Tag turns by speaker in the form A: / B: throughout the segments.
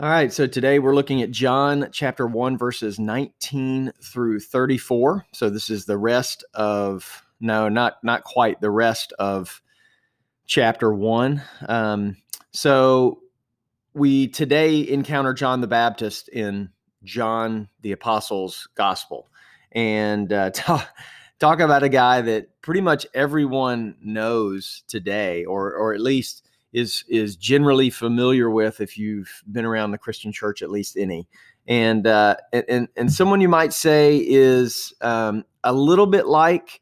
A: All right, so today we're looking at John chapter 1, verses 19 through 34. So this is the rest of, no, not, not quite the rest of chapter 1. Um, so we today encounter John the Baptist in John the Apostle's Gospel. And uh, talk, talk about a guy that pretty much everyone knows today, or, or at least is is generally familiar with if you've been around the Christian church at least any, and uh, and and someone you might say is um, a little bit like.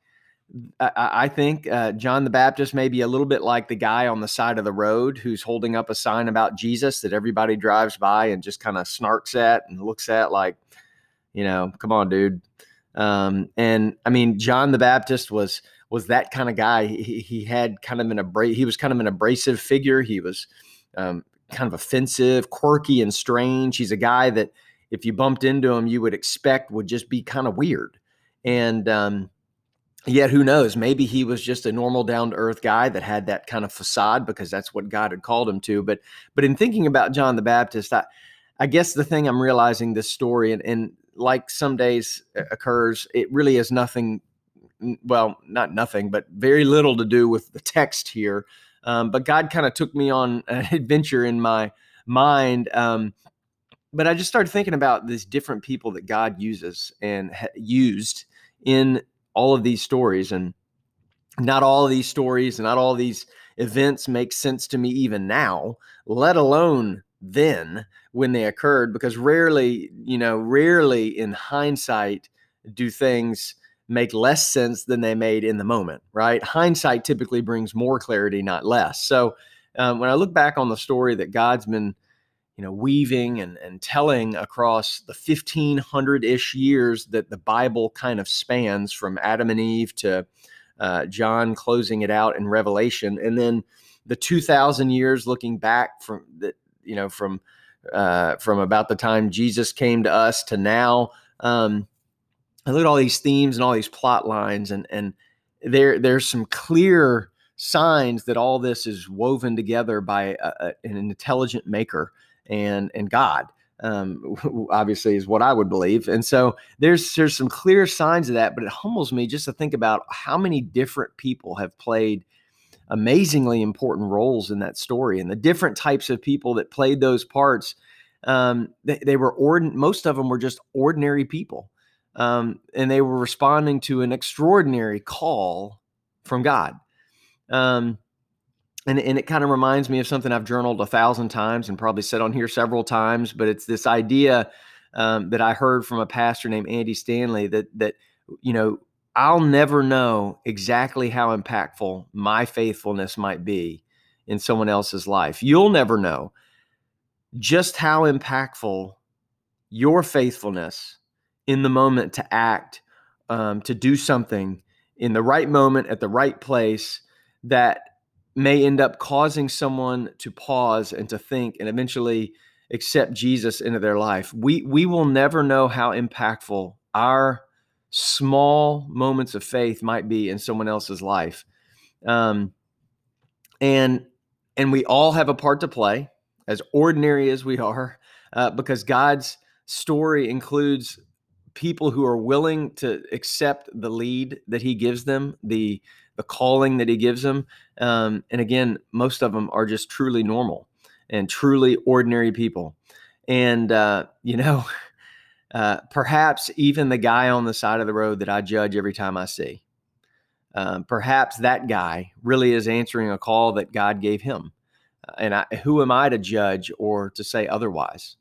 A: I, think uh, John the Baptist may be a little bit like the guy on the side of the road who's holding up a sign about Jesus that everybody drives by and just kind of snarks at and looks at, like, you know, come on, dude. Um, and I mean, John the Baptist was was that kind of guy. He, he had kind of an abra- he was kind of an abrasive figure. He was um, kind of offensive, quirky, and strange. He's a guy that if you bumped into him, you would expect would just be kind of weird. And um, yet, who knows? Maybe he was just a normal, down to earth guy that had that kind of facade because that's what God had called him to. But but in thinking about John the Baptist, I I guess the thing I'm realizing this story and, and like some days occurs, it really is nothing well, not nothing, but very little to do with the text here. Um, but God kind of took me on an adventure in my mind. Um, but I just started thinking about these different people that God uses and ha- used in all of these stories. And not all of these stories and not all these events make sense to me even now, let alone then when they occurred, because rarely, you know, rarely in hindsight do things make less sense than they made in the moment, right? Hindsight typically brings more clarity, not less. So um, when I look back on the story that God's been, you know, weaving and, and telling across the 1500 ish years that the Bible kind of spans from Adam and Eve to uh, John closing it out in Revelation, and then the 2000 years looking back from that, you know, from uh, from about the time Jesus came to us to now. Um, I look at all these themes and all these plot lines, and and there there's some clear signs that all this is woven together by a, a, an intelligent maker and and God. Um, obviously, is what I would believe, and so there's there's some clear signs of that. But it humbles me just to think about how many different people have played amazingly important roles in that story, and the different types of people that played those parts. Um, they, they were ordin- most of them were just ordinary people um, and they were responding to an extraordinary call from God. Um, and, and it kind of reminds me of something I've journaled a thousand times and probably said on here several times, but it's this idea um, that I heard from a pastor named Andy Stanley that that you know I'll never know exactly how impactful my faithfulness might be in someone else's life. You'll never know just how impactful your faithfulness in the moment to act, um, to do something in the right moment at the right place that may end up causing someone to pause and to think and eventually accept Jesus into their life. We we will never know how impactful our small moments of faith might be in someone else's life. Um, and and we all have a part to play, as ordinary as we are, uh, because God's story includes people who are willing to accept the lead that he gives them, the the calling that he gives them. Um, and again, most of them are just truly normal and truly ordinary people. And uh, you know, uh, perhaps even the guy on the side of the road that I judge every time I see, um, perhaps that guy really is answering a call that God gave him. And I, who am I to judge or to say otherwise?